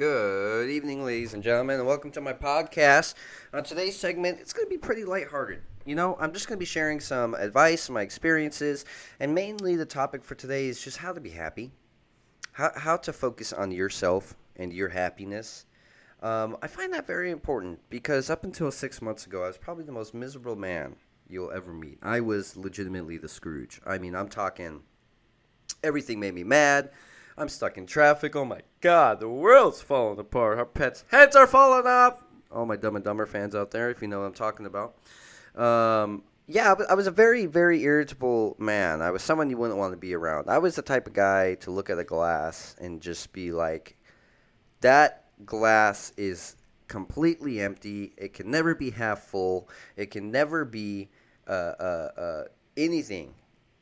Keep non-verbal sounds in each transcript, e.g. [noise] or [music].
Good evening, ladies and gentlemen, and welcome to my podcast. On today's segment, it's going to be pretty lighthearted. You know, I'm just going to be sharing some advice, my experiences, and mainly the topic for today is just how to be happy, how, how to focus on yourself and your happiness. Um, I find that very important because up until six months ago, I was probably the most miserable man you'll ever meet. I was legitimately the Scrooge. I mean, I'm talking everything made me mad. I'm stuck in traffic. Oh my god, the world's falling apart. Our pets' heads are falling off. All my Dumb and Dumber fans out there, if you know what I'm talking about. Um, yeah, I was a very, very irritable man. I was someone you wouldn't want to be around. I was the type of guy to look at a glass and just be like, that glass is completely empty. It can never be half full. It can never be uh, uh, uh, anything,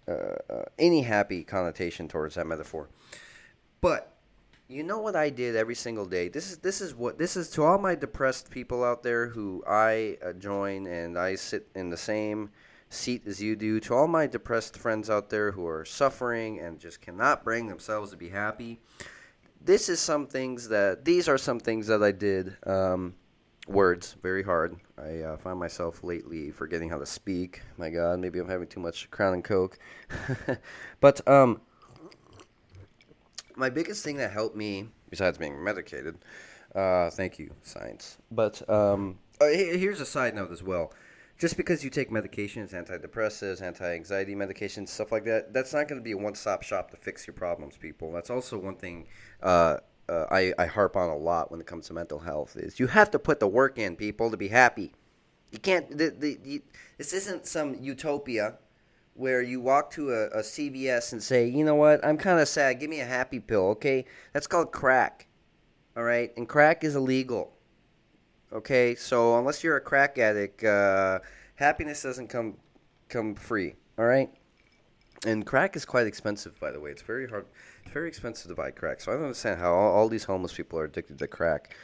uh, uh, any happy connotation towards that metaphor. But you know what I did every single day. This is this is what this is to all my depressed people out there who I uh, join and I sit in the same seat as you do. To all my depressed friends out there who are suffering and just cannot bring themselves to be happy. This is some things that these are some things that I did. Um, words very hard. I uh, find myself lately forgetting how to speak. My God, maybe I'm having too much Crown and Coke. [laughs] but um, my biggest thing that helped me, besides being medicated, uh, thank you, science. But um, uh, here's a side note as well. Just because you take medications, antidepressants, anti-anxiety medications, stuff like that, that's not going to be a one-stop shop to fix your problems, people. That's also one thing uh, uh, I, I harp on a lot when it comes to mental health is you have to put the work in, people, to be happy. You can't. The, the, the, this isn't some utopia where you walk to a, a CVS and say, you know what, I'm kind of sad. Give me a happy pill, okay? That's called crack. All right, and crack is illegal. Okay, so unless you're a crack addict, uh, happiness doesn't come come free. All right, and crack is quite expensive, by the way. It's very hard. It's very expensive to buy crack. So I don't understand how all, all these homeless people are addicted to crack.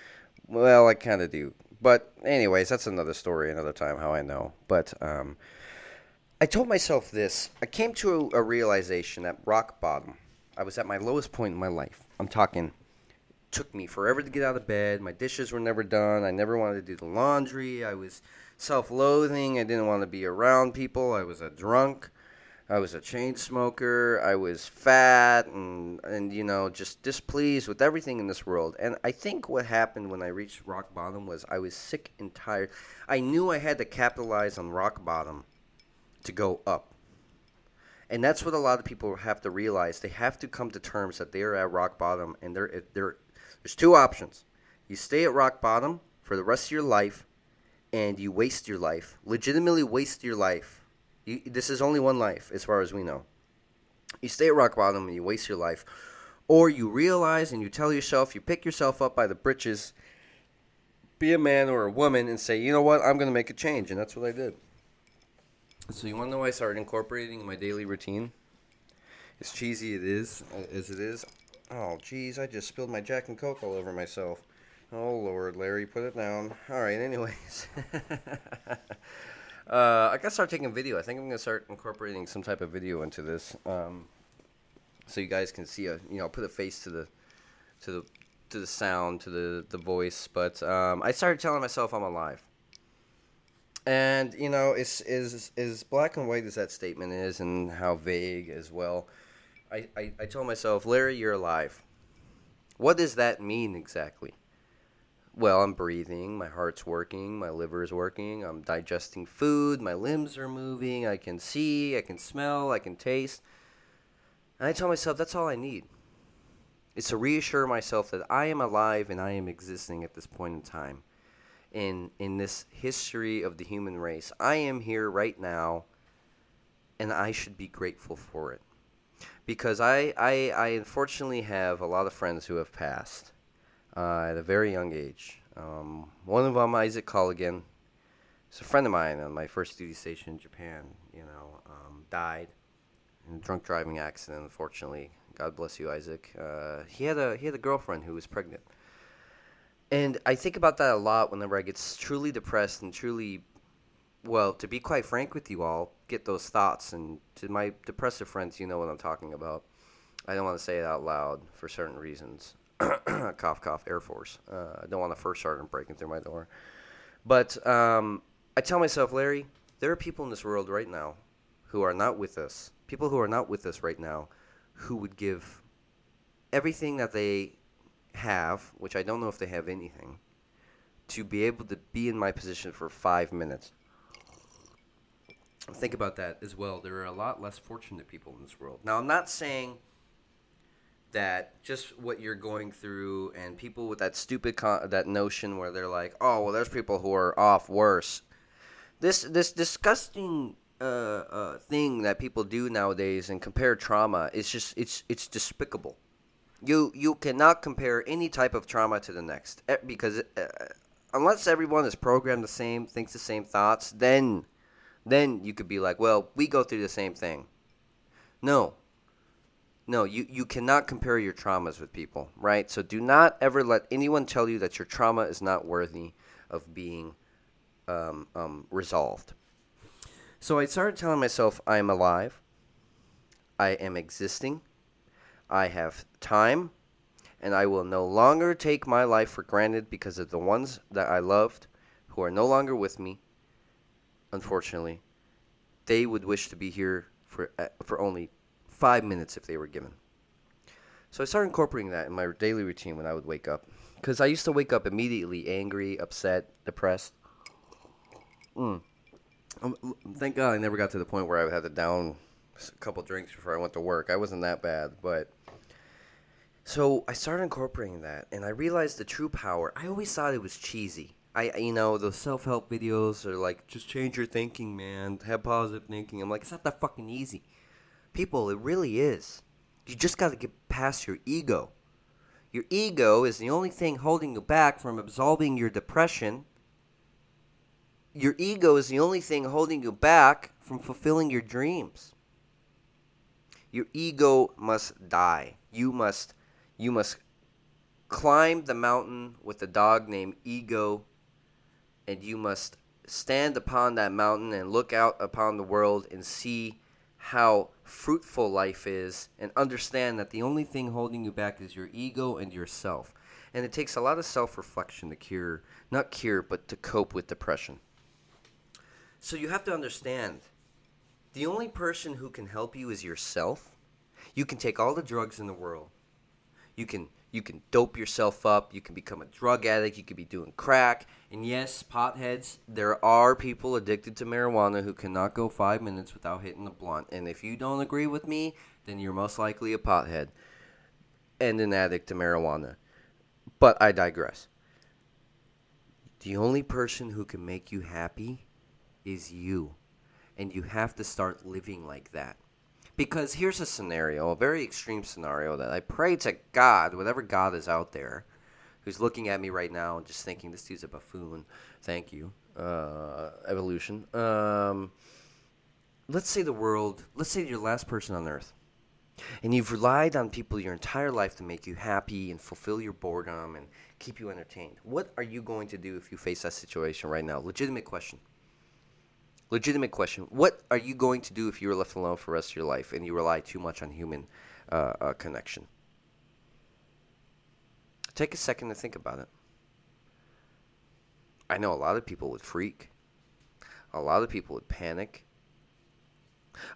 Well, I kind of do. But anyways, that's another story, another time. How I know. But um, I told myself this. I came to a, a, realization at rock bottom. I was at my lowest point in my life. I'm talking, took me forever to get out of bed. My dishes were never done. I never wanted to do the laundry. I was self loathing. I didn't want to be around people. I was a drunk. I was a chain smoker. I was fat and, and, you know, just displeased with everything in this world. And I think what happened when I reached rock bottom was I was sick and tired. I knew I had to capitalize on rock bottom to go up. And that's what a lot of people have to realize. They have to come to terms that they are at rock bottom, and there, there, there's two options. You stay at rock bottom for the rest of your life, and you waste your life, legitimately waste your life. You, this is only one life, as far as we know. You stay at rock bottom and you waste your life, or you realize and you tell yourself, you pick yourself up by the britches, be a man or a woman, and say, you know what, I'm going to make a change, and that's what I did. So you want to know why I started incorporating my daily routine? As cheesy it is uh, as it is. Oh, jeez, I just spilled my Jack and Coke all over myself. Oh Lord, Larry, put it down. All right, anyways. [laughs] uh, I gotta start taking video. I think I'm gonna start incorporating some type of video into this, um, so you guys can see a you know put a face to the to the to the sound to the the voice. But um, I started telling myself I'm alive. And you know, it's is as black and white as that statement is, and how vague as well. I, I, I told myself, Larry, you're alive. What does that mean exactly? Well, I'm breathing, my heart's working, my liver is working, I'm digesting food, my limbs are moving, I can see, I can smell, I can taste. And I tell myself that's all I need. It's to reassure myself that I am alive and I am existing at this point in time in in this history of the human race. I am here right now, and I should be grateful for it, because I I, I unfortunately have a lot of friends who have passed uh, at a very young age. Um, one of them, Isaac Colligan, is a friend of mine on my first duty station in Japan. You know, um, died in a drunk driving accident. Unfortunately, God bless you, Isaac. Uh, he had a he had a girlfriend who was pregnant and I think about that a lot whenever I get truly depressed and truly, well, to be quite frank with you all, get those thoughts. And to my depressive friends, you know what I'm talking about. I don't want to say it out loud for certain reasons. [coughs] cough, cough, Air Force. Uh, I don't want a first sergeant breaking through my door. But um, I tell myself, Larry, there are people in this world right now who are not with us. People who are not with us right now who would give everything that they have, which I don't know if they have anything, to be able to be in my position for five minutes. Think about that as well. There are a lot less fortunate people in this world. Now, I'm not saying that just what you're going through and people with that stupid con- that notion where they're like, "Oh, well, there's people who are off worse." This this disgusting uh, uh, thing that people do nowadays and compare trauma is just it's it's despicable. You you cannot compare any type of trauma to the next eh, because uh, unless everyone is programmed the same, thinks the same thoughts, then then you could be like, well, we go through the same thing. No. No, you, you cannot compare your traumas with people, right? So do not ever let anyone tell you that your trauma is not worthy of being um, um, resolved. So I started telling myself, I am alive. I am existing. I have time. And I will no longer take my life for granted because of the ones that I loved who are no longer with me unfortunately, they would wish to be here for uh, for only five minutes if they were given. So I started incorporating that in my daily routine when I would wake up, because I used to wake up immediately angry, upset, depressed. Mm. Um, thank God I never got to the point where I would have to down a couple drinks before I went to work. I wasn't that bad, but. So I started incorporating that, and I realized the true power. I always thought it was cheesy. I you know those self help videos are like just change your thinking, man. Have positive thinking. I'm like it's not that fucking easy. People, it really is. You just got to get past your ego. Your ego is the only thing holding you back from absolving your depression. Your ego is the only thing holding you back from fulfilling your dreams. Your ego must die. You must you must climb the mountain with a dog named ego and you must stand upon that mountain and look out upon the world and see how fruitful life is and understand that the only thing holding you back is your ego and yourself. And it takes a lot of self reflection to cure, not cure, but to cope with depression. So you have to understand the only person who can help you is yourself. You can take all the drugs in the world. You can you can dope yourself up. You can become a drug addict. You could be doing crack. And yes, potheads, there are people addicted to marijuana who cannot go five minutes without hitting a blunt. And if you don't agree with me, then you're most likely a pothead and an addict to marijuana. But I digress. The only person who can make you happy is you. And you have to start living like that. Because here's a scenario, a very extreme scenario that I pray to God, whatever God is out there, who's looking at me right now and just thinking this dude's a buffoon. Thank you, uh, evolution. Um, let's say the world, let's say you're the last person on Earth, and you've relied on people your entire life to make you happy and fulfill your boredom and keep you entertained. What are you going to do if you face that situation right now? Legitimate question legitimate question. What are you going to do if you were left alone for the rest of your life and you rely too much on human uh, uh, connection? Take a second to think about it. I know a lot of people would freak. A lot of people would panic.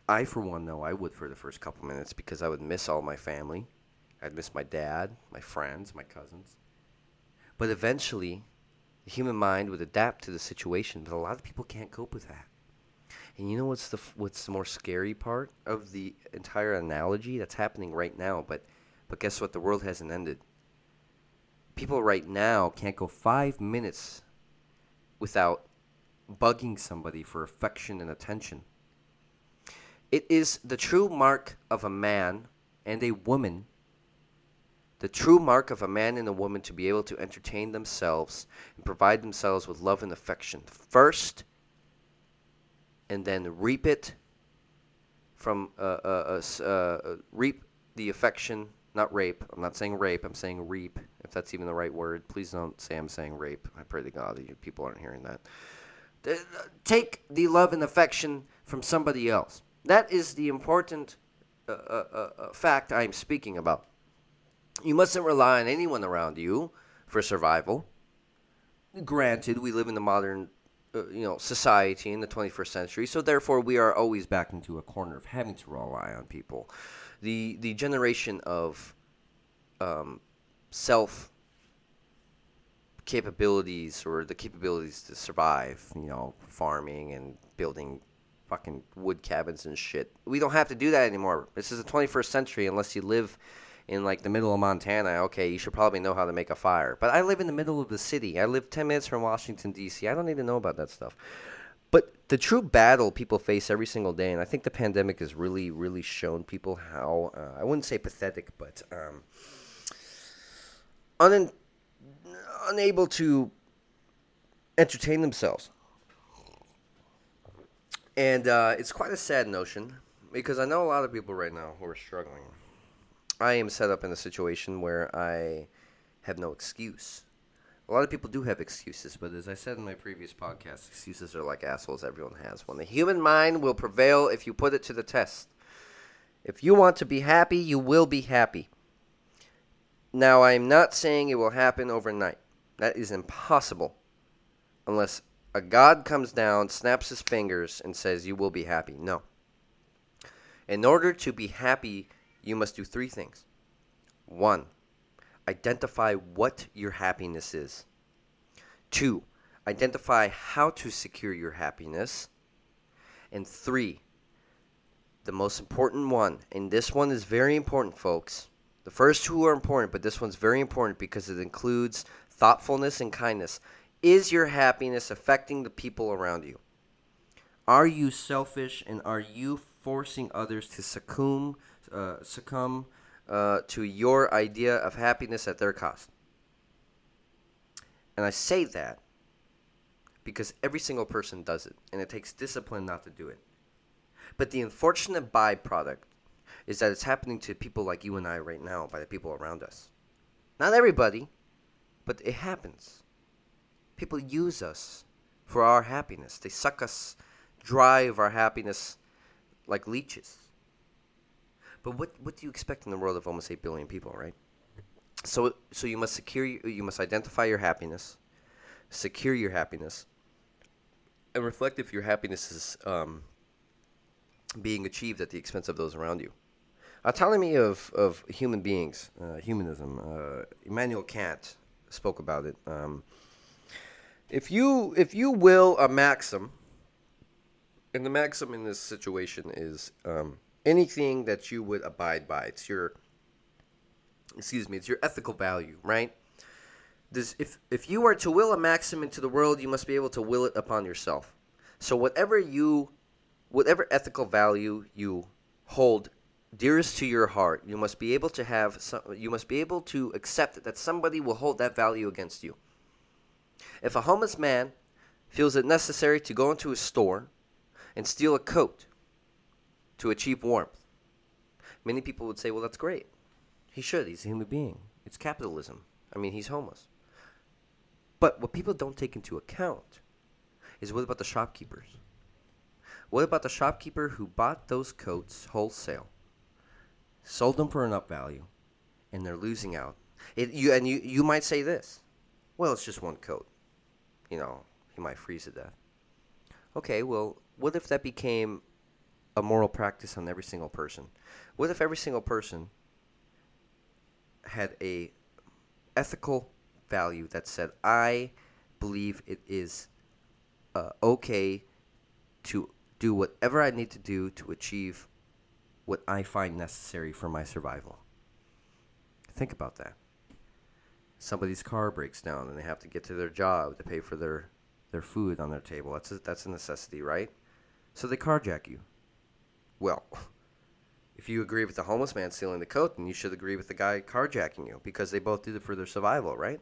I, for one, know I would for the first couple minutes because I would miss all my family. I'd miss my dad, my friends, my cousins. But eventually, the human mind would adapt to the situation, but a lot of people can't cope with that. And you know what's the what's the more scary part of the entire analogy that's happening right now? But but guess what? The world hasn't ended. People right now can't go five minutes without bugging somebody for affection and attention. It is the true mark of a man and a woman, the true mark of a man and a woman to be able to entertain themselves and provide themselves with love and affection. First, and then reap it from uh, uh, uh, uh, reap the affection not rape. I'm not saying rape. I'm saying reap if that's even the right word. Please don't say i'm saying rape. I pray to god that people aren't hearing that. Take the love and affection from somebody else. That is the important uh, uh, fact i'm speaking about. You mustn't rely on anyone around you for survival. Granted, we live in the modern, uh, you know, society in the 21st century, so therefore we are always back into a corner of having to rely on people. The the generation of um, self capabilities or the capabilities to survive, you know, farming and building fucking wood cabins and shit. We don't have to do that anymore. This is the 21st century unless you live in like the middle of Montana. Okay, you should probably know how to make a fire. But I live in the middle of the city. I live 10 minutes from Washington D.C. I don't need to know about that stuff. But the true battle people face every single day, and I think the pandemic has really, really shown people how uh, I wouldn't say pathetic, but um, un- unable to entertain themselves. And uh, it's quite a sad notion because I know a lot of people right now who are struggling. I am set up in a situation where I have no excuse. A lot of people do have excuses, but as I said in my previous podcast, excuses are like assholes everyone has. one. the human mind will prevail if you put it to the test. If you want to be happy, you will be happy. Now, I am not saying it will happen overnight. That is impossible unless a God comes down, snaps his fingers, and says, You will be happy. No. In order to be happy, you must do three things. One, identify what your happiness is. Two, identify how to secure your happiness. And three, the most important one, and this one is very important, folks. The first two are important, but this one's very important because it includes thoughtfulness and kindness. Is your happiness affecting the people around you? Are you selfish and are you forcing others to succumb uh, succumb uh, to your idea of happiness at their cost? And I say that because every single person does it, and it takes discipline not to do it. But the unfortunate byproduct is that it's happening to people like you and I right now by the people around us. Not everybody, but it happens. People use us for our happiness. They suck us dry of our happiness like leeches. But what what do you expect in the world of almost eight billion people, right? So so you must secure you must identify your happiness, secure your happiness, and reflect if your happiness is um, being achieved at the expense of those around you. Autonomy of, of human beings, uh, humanism. Uh, Immanuel Kant spoke about it. Um, if you if you will a maxim, and the maxim in this situation is um, anything that you would abide by. It's your excuse me, it's your ethical value, right? This, if if you are to will a maxim into the world, you must be able to will it upon yourself. So whatever you, whatever ethical value you hold dearest to your heart, you must be able to have some, you must be able to accept that somebody will hold that value against you. If a homeless man feels it necessary to go into a store and steal a coat to achieve warmth, many people would say, "Well, that's great. He should. He's a human being. It's capitalism. I mean, he's homeless." But what people don't take into account is what about the shopkeepers? What about the shopkeeper who bought those coats wholesale, sold them for an up value, and they're losing out? It, you, and you, you might say this well, it's just one coat. You know, he might freeze to death. Okay, well, what if that became a moral practice on every single person? What if every single person had a ethical value that said, I believe it is uh, okay to do whatever I need to do to achieve what I find necessary for my survival. Think about that. Somebody's car breaks down and they have to get to their job to pay for their, their food on their table. That's a, that's a necessity, right? So they carjack you. Well, if you agree with the homeless man stealing the coat, then you should agree with the guy carjacking you because they both did it for their survival, right?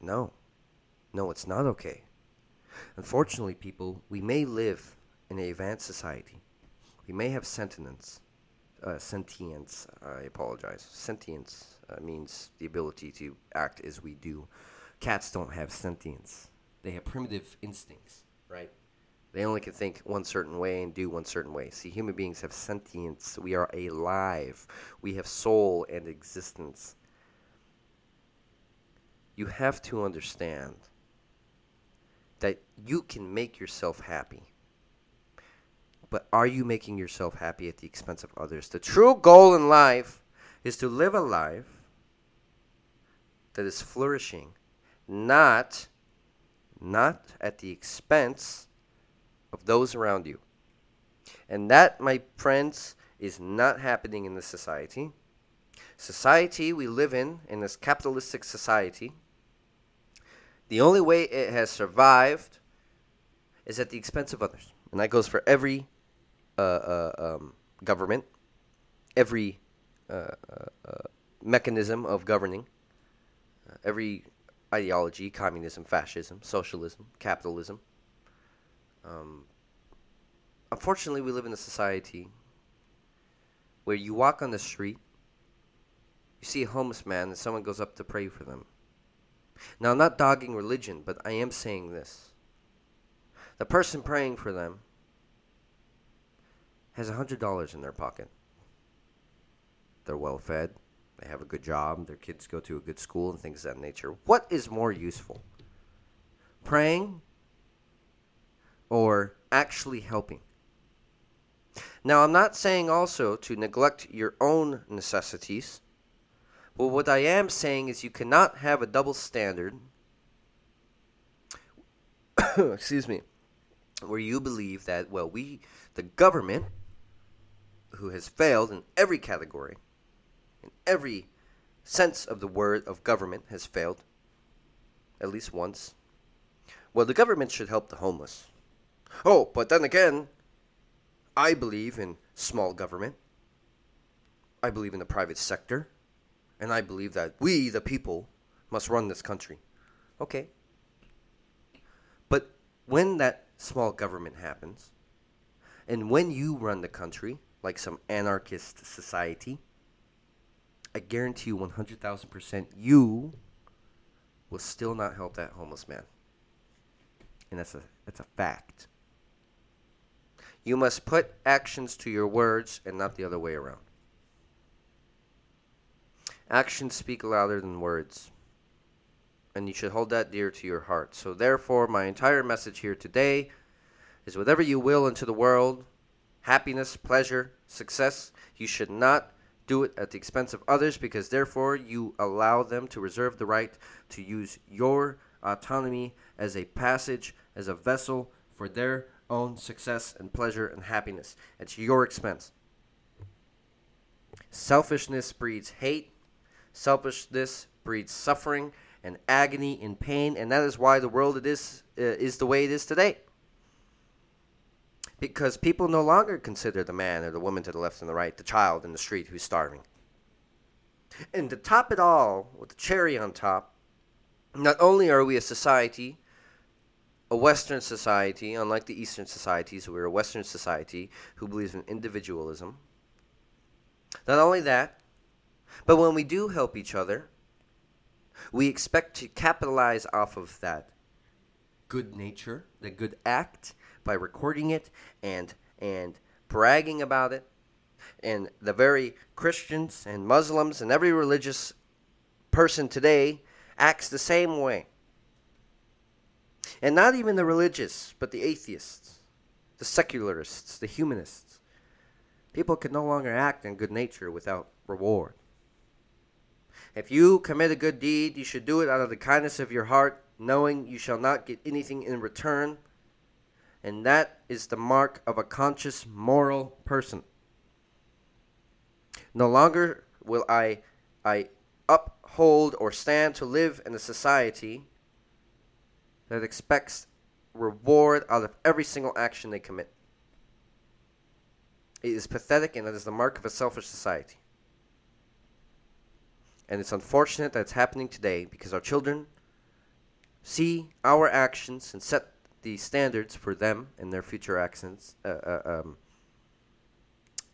No. No, it's not okay. Unfortunately, people, we may live in a advanced society. We may have sentience. Uh, sentience, I apologize. Sentience uh, means the ability to act as we do. Cats don't have sentience. They have primitive instincts, right? They only can think one certain way and do one certain way. See, human beings have sentience. We are alive. We have soul and existence. You have to understand that you can make yourself happy. But are you making yourself happy at the expense of others? The true goal in life is to live a life that is flourishing, not not at the expense of those around you. And that, my friends, is not happening in this society. Society we live in, in this capitalistic society, the only way it has survived is at the expense of others. And that goes for every uh, uh, um, government, every uh, uh, uh mechanism of governing, uh, every ideology communism, fascism, socialism, capitalism. Um, unfortunately, we live in a society where you walk on the street, you see a homeless man, and someone goes up to pray for them. Now, I'm not dogging religion, but I am saying this. The person praying for them has a $100 in their pocket. They're well fed, they have a good job, their kids go to a good school, and things of that nature. What is more useful? Praying or actually helping? Now, I'm not saying also to neglect your own necessities But what I am saying is you cannot have a double standard. [coughs] excuse me, where you believe that well, we, the government, who has failed in every category, in every sense of the word of government, has failed at least once. Well, the government should help the homeless. Oh, but then again, I believe in small government. I believe in the private sector and I believe that we, the people, must run this country. Okay. But when that small government happens, and when you run the country, like some anarchist society, I guarantee you 100,000% you will still not help that homeless man. And that's a, that's a fact. You must put actions to your words and not the other way around. Actions speak louder than words. And you should hold that dear to your heart. So, therefore, my entire message here today is whatever you will into the world happiness, pleasure, success you should not do it at the expense of others because, therefore, you allow them to reserve the right to use your autonomy as a passage, as a vessel for their own success and pleasure and happiness at your expense. Selfishness breeds hate Selfishness breeds suffering and agony and pain, and that is why the world it is uh, is the way it is today. Because people no longer consider the man or the woman to the left and the right, the child in the street who's starving. And to top it all, with the cherry on top, not only are we a society, a Western society, unlike the Eastern societies, we're a Western society who believes in individualism. Not only that, but when we do help each other, we expect to capitalize off of that good nature, the good act, by recording it and and bragging about it. And the very Christians and Muslims and every religious person today acts the same way. And not even the religious, but the atheists, the secularists, the humanists. People can no longer act in good nature without reward. If you commit a good deed, you should do it out of the kindness of your heart, knowing you shall not get anything in return. And that is the mark of a conscious, moral person. No longer will I, I uphold or stand to live in a society that expects reward out of every single action they commit. It is pathetic, and it is the mark of a selfish society. And it's unfortunate that it's happening today because our children see our actions and set the standards for them and their future actions. Uh, uh, um,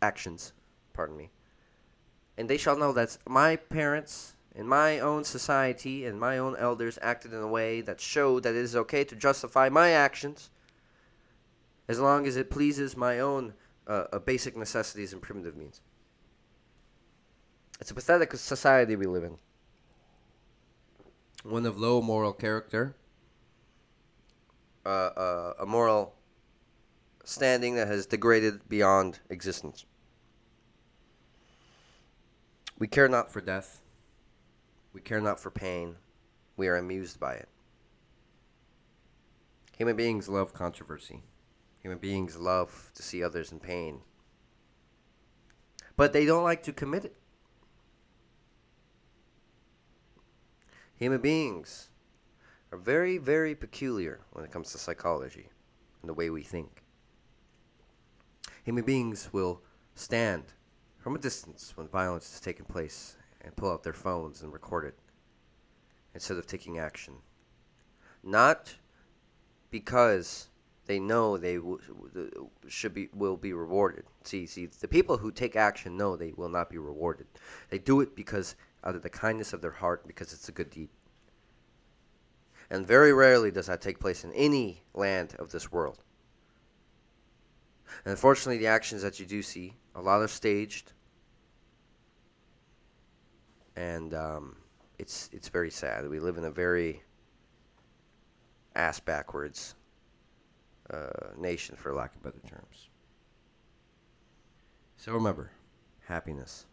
actions, pardon me. And they shall know that my parents in my own society and my own elders acted in a way that showed that it is okay to justify my actions as long as it pleases my own uh, uh, basic necessities and primitive means. It's a pathetic society we live in. One of low moral character, uh, uh, a moral standing that has degraded beyond existence. We care not for death. We care not for pain. We are amused by it. Human beings love controversy. Human beings love to see others in pain. But they don't like to commit it. Human beings are very, very peculiar when it comes to psychology and the way we think. Human beings will stand from a distance when violence is taking place and pull out their phones and record it instead of taking action. Not because they know they w- should be will be rewarded. See, see, the people who take action know they will not be rewarded. They do it because out of the kindness of their heart, because it's a good deed. And very rarely does that take place in any land of this world. And unfortunately, the actions that you do see, a lot are staged, and um, it's it's very sad. We live in a very ass backwards uh, nation, for lack of better terms. So remember, happiness.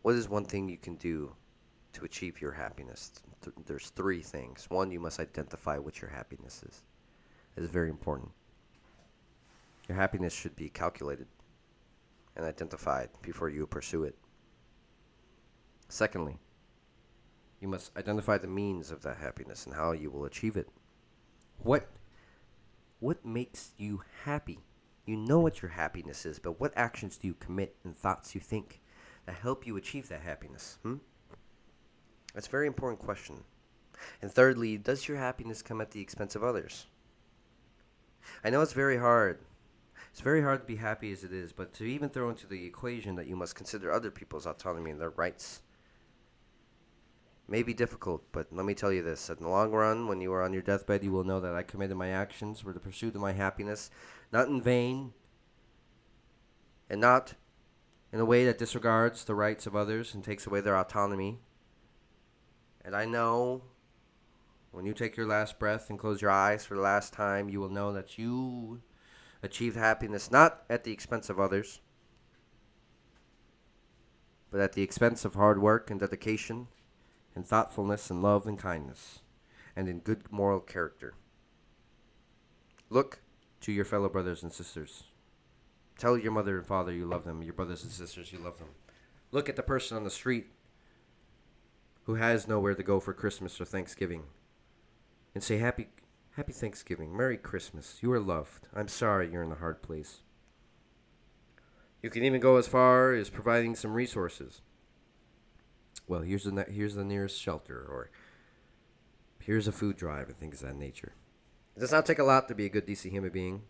What is one thing you can do to achieve your happiness? Th- there's three things. One, you must identify what your happiness is. It is very important. Your happiness should be calculated and identified before you pursue it. Secondly, you must identify the means of that happiness and how you will achieve it. What what makes you happy? You know what your happiness is, but what actions do you commit and thoughts you think that help you achieve that happiness? Hmm? That's a very important question. And thirdly, does your happiness come at the expense of others? I know it's very hard. It's very hard to be happy as it is, but to even throw into the equation that you must consider other people's autonomy and their rights may be difficult, but let me tell you this. In the long run, when you are on your deathbed, you will know that I committed my actions for the pursuit of my happiness, not in vain, and not in a way that disregards the rights of others and takes away their autonomy. And I know when you take your last breath and close your eyes for the last time, you will know that you achieved happiness not at the expense of others, but at the expense of hard work and dedication in thoughtfulness and love and kindness, and in good moral character. Look to your fellow brothers and sisters. Tell your mother and father you love them, your brothers and sisters you love them. Look at the person on the street who has nowhere to go for Christmas or Thanksgiving and say happy happy Thanksgiving, Merry Christmas. You are loved. I'm sorry you're in a hard place. You can even go as far as providing some resources well, here's the ne- here's the nearest shelter, or here's a food drive, and things of that nature. It does not take a lot to be a good, decent human being,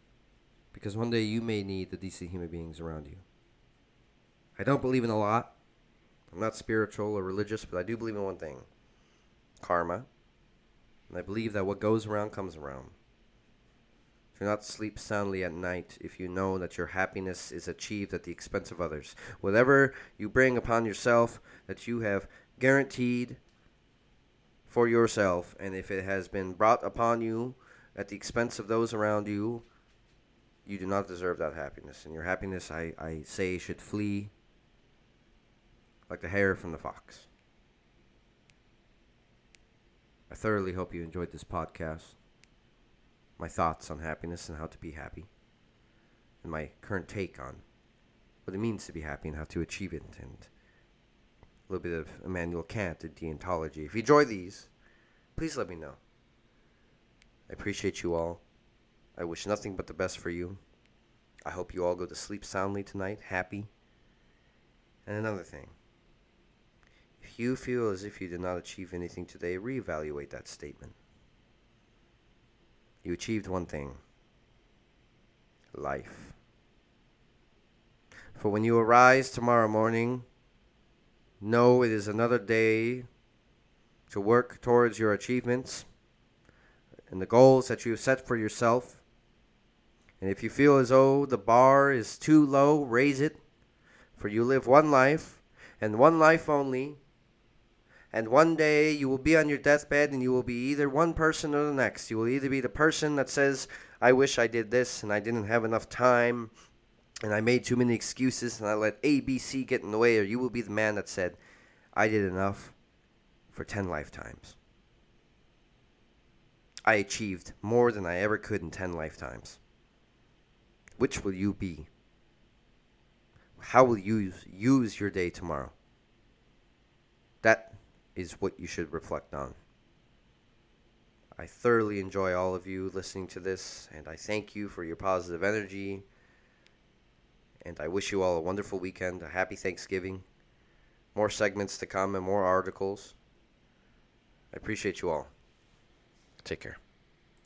because one day you may need the decent human beings around you. I don't believe in a lot. I'm not spiritual or religious, but I do believe in one thing karma. And I believe that what goes around comes around. Do not sleep soundly at night if you know that your happiness is achieved at the expense of others. Whatever you bring upon yourself that you have guaranteed for yourself, and if it has been brought upon you at the expense of those around you, you do not deserve that happiness. And your happiness, I, I say, should flee like the hare from the fox. I thoroughly hope you enjoyed this podcast my thoughts on happiness and how to be happy, and my current take on what it means to be happy and how to achieve it, and a little bit of Immanuel Kant and deontology. If you enjoy these, please let me know. I appreciate you all. I wish nothing but the best for you. I hope you all go to sleep soundly tonight, happy. And another thing. If you feel as if you did not achieve anything today, reevaluate that statement. You achieved one thing life. For when you arise tomorrow morning, know it is another day to work towards your achievements and the goals that you have set for yourself And if you feel as though the bar is too low, raise it. For you live one life, and one life only. And one day you will be on your deathbed and you will be either one person or the next. You will either be the person that says, I wish I did this and I didn't have enough time and I made too many excuses and I let ABC get in the way, or you will be the man that said, I did enough for 10 lifetimes. I achieved more than I ever could in 10 lifetimes. Which will you be? How will you use, use your day tomorrow? That is what you should reflect on. I thoroughly enjoy all of you listening to this, and I thank you for your positive energy. And I wish you all a wonderful weekend, a happy Thanksgiving, more segments to come, and more articles. I appreciate you all. Take care.